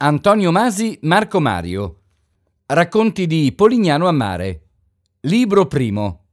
Antonio Masi, Marco Mario. Racconti di Polignano a Mare. Libro primo.